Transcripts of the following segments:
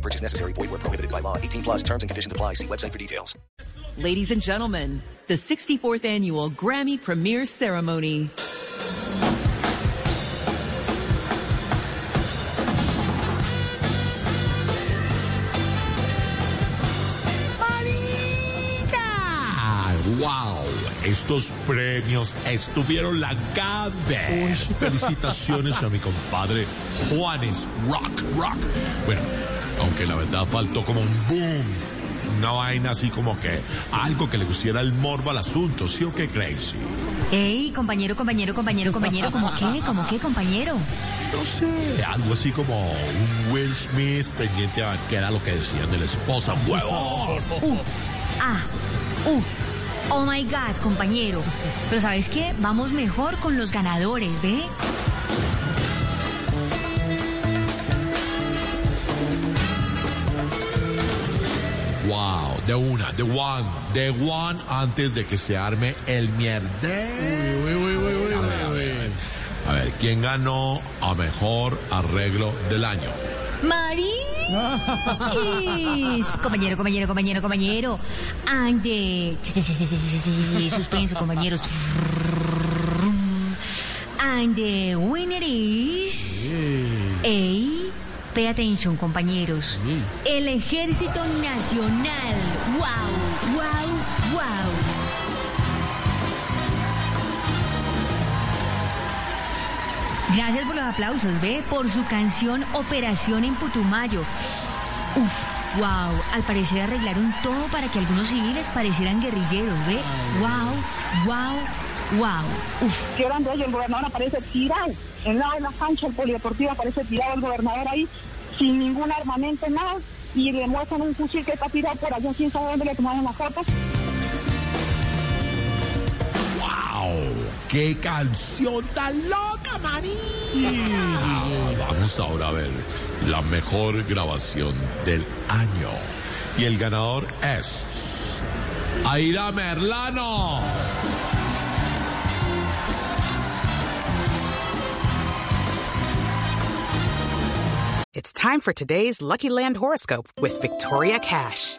No purchase necessary. Void where prohibited by law. 18 plus terms and conditions apply. See website for details. Ladies and gentlemen, the 64th annual Grammy Premiere Ceremony. ¡Wow! Estos premios estuvieron la gabe. Felicitaciones a mi compadre Juanes Rock Rock. Bueno, aunque la verdad faltó como un boom. Una vaina así como que algo que le pusiera el morbo al asunto, ¿sí o qué, Crazy? Ey, compañero, compañero, compañero, compañero, ¿cómo qué? ¿Cómo qué, compañero? No sé, algo así como un Will Smith pendiente a qué era lo que decían de la esposa, huevón. Uh, ah, uh. Oh my God, compañero. Pero ¿sabes qué? Vamos mejor con los ganadores, ¿ve? Wow, de una, de one, de one antes de que se arme el mierde. Uy, uy, uy, uy, a, ver, a, ver, a ver, ¿quién ganó a mejor arreglo del año? Maris. compañero, compañero, compañero, compañero. Ande. Suspenso, compañeros. And the winner is. Ey, pay attention, compañeros. El Ejército Nacional. ¡Wow! ¡Wow! ¡Wow! Gracias por los aplausos, ve, por su canción Operación en Putumayo. Uf, wow, al parecer arreglaron todo para que algunos civiles parecieran guerrilleros, ve. Wow, wow, wow. Uf. ¿Qué de ellos? El gobernador aparece tirado. En lado de la cancha, el polideportivo aparece tirado el gobernador ahí, sin ningún armamento, nada. Y le muestran un fusil que está tirado por allá, sin saber dónde le tomaron las fotos. ¡Qué canción tan loca, maní! Vamos ahora a ver la mejor grabación del año. Y el ganador es. Aira Merlano. It's time for today's Lucky Land horoscope with Victoria Cash.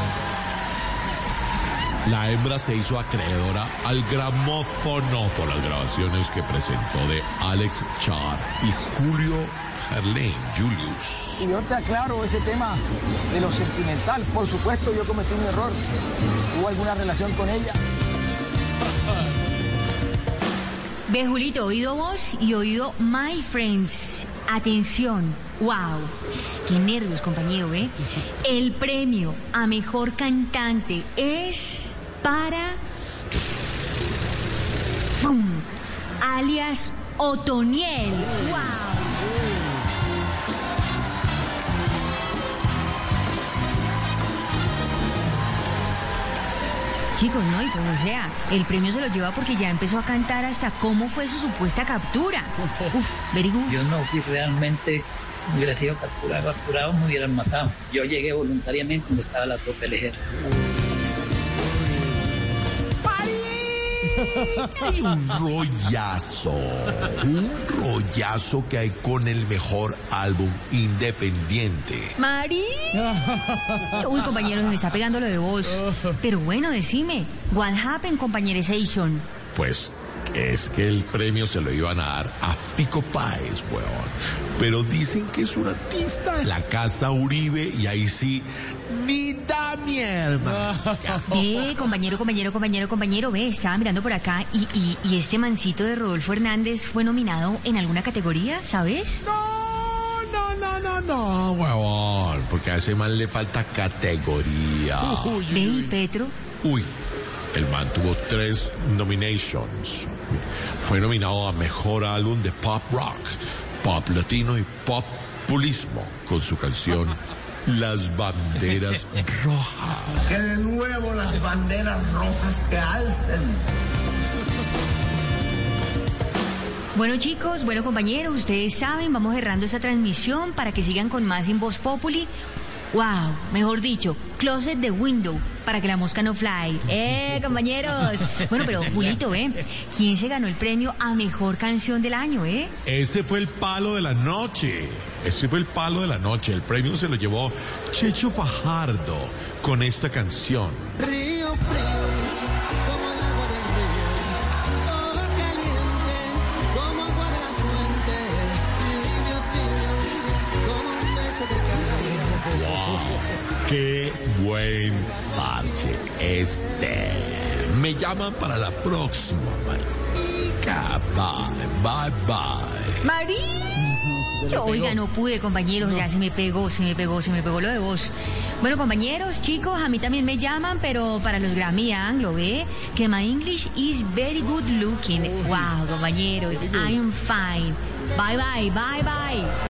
La hembra se hizo acreedora al gramófono por las grabaciones que presentó de Alex Char y Julio Gerlain Julius. Y yo te aclaro ese tema de lo sentimental. Por supuesto, yo cometí un error. ¿Hubo alguna relación con ella? Ve, Julito, oído vos y oído My Friends. Atención, wow, qué nervios, compañero, ¿eh? El premio a mejor cantante es para alias Otoniel. ¡Wow! Chicos, no, y pues o sea, el premio se lo lleva porque ya empezó a cantar hasta cómo fue su supuesta captura. Uf. Yo no, si realmente hubiera sido capturado, capturado me hubieran matado. Yo llegué voluntariamente donde estaba la tropa del ejército. Hay un rollazo, un rollazo que hay con el mejor álbum independiente. Mari. Uy, compañero, me está pegando lo de voz. Pero bueno, decime, what happened, compañerization? Pues es que el premio se lo iban a dar a Fico Páez, weón. Pero dicen que es un artista de la casa Uribe y ahí sí, ni da mierda. Ve, compañero, compañero, compañero, compañero, ve, estaba mirando por acá y, y, y este mancito de Rodolfo Hernández fue nominado en alguna categoría, ¿sabes? No, no, no, no, no, huevón. Porque a ese man le falta categoría. Ve, y Petro, Uy, el man tuvo tres nominations. Fue nominado a Mejor Álbum de Pop Rock, Pop Latino y Populismo con su canción Las Banderas Rojas. Que de nuevo las banderas rojas se alcen. Bueno chicos, bueno compañeros, ustedes saben, vamos cerrando esta transmisión para que sigan con más en Voz Populi. Wow, mejor dicho, closet de window para que la mosca no fly. ¡Eh, compañeros! Bueno, pero Julito, ¿eh? ¿Quién se ganó el premio a mejor canción del año, eh? Ese fue el palo de la noche. Ese fue el palo de la noche. El premio se lo llevó Checho Fajardo con esta canción. Este. Me llaman para la próxima, marica. Bye, bye, bye. María. Oiga, no pude, compañeros, ya se me pegó, se me pegó, se me pegó lo de vos. Bueno, compañeros, chicos, a mí también me llaman, pero para los Grammy Anglo, ¿ve? Que my English is very good looking. Wow, compañeros, I'm fine. Bye, bye, bye, bye.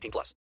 18 plus.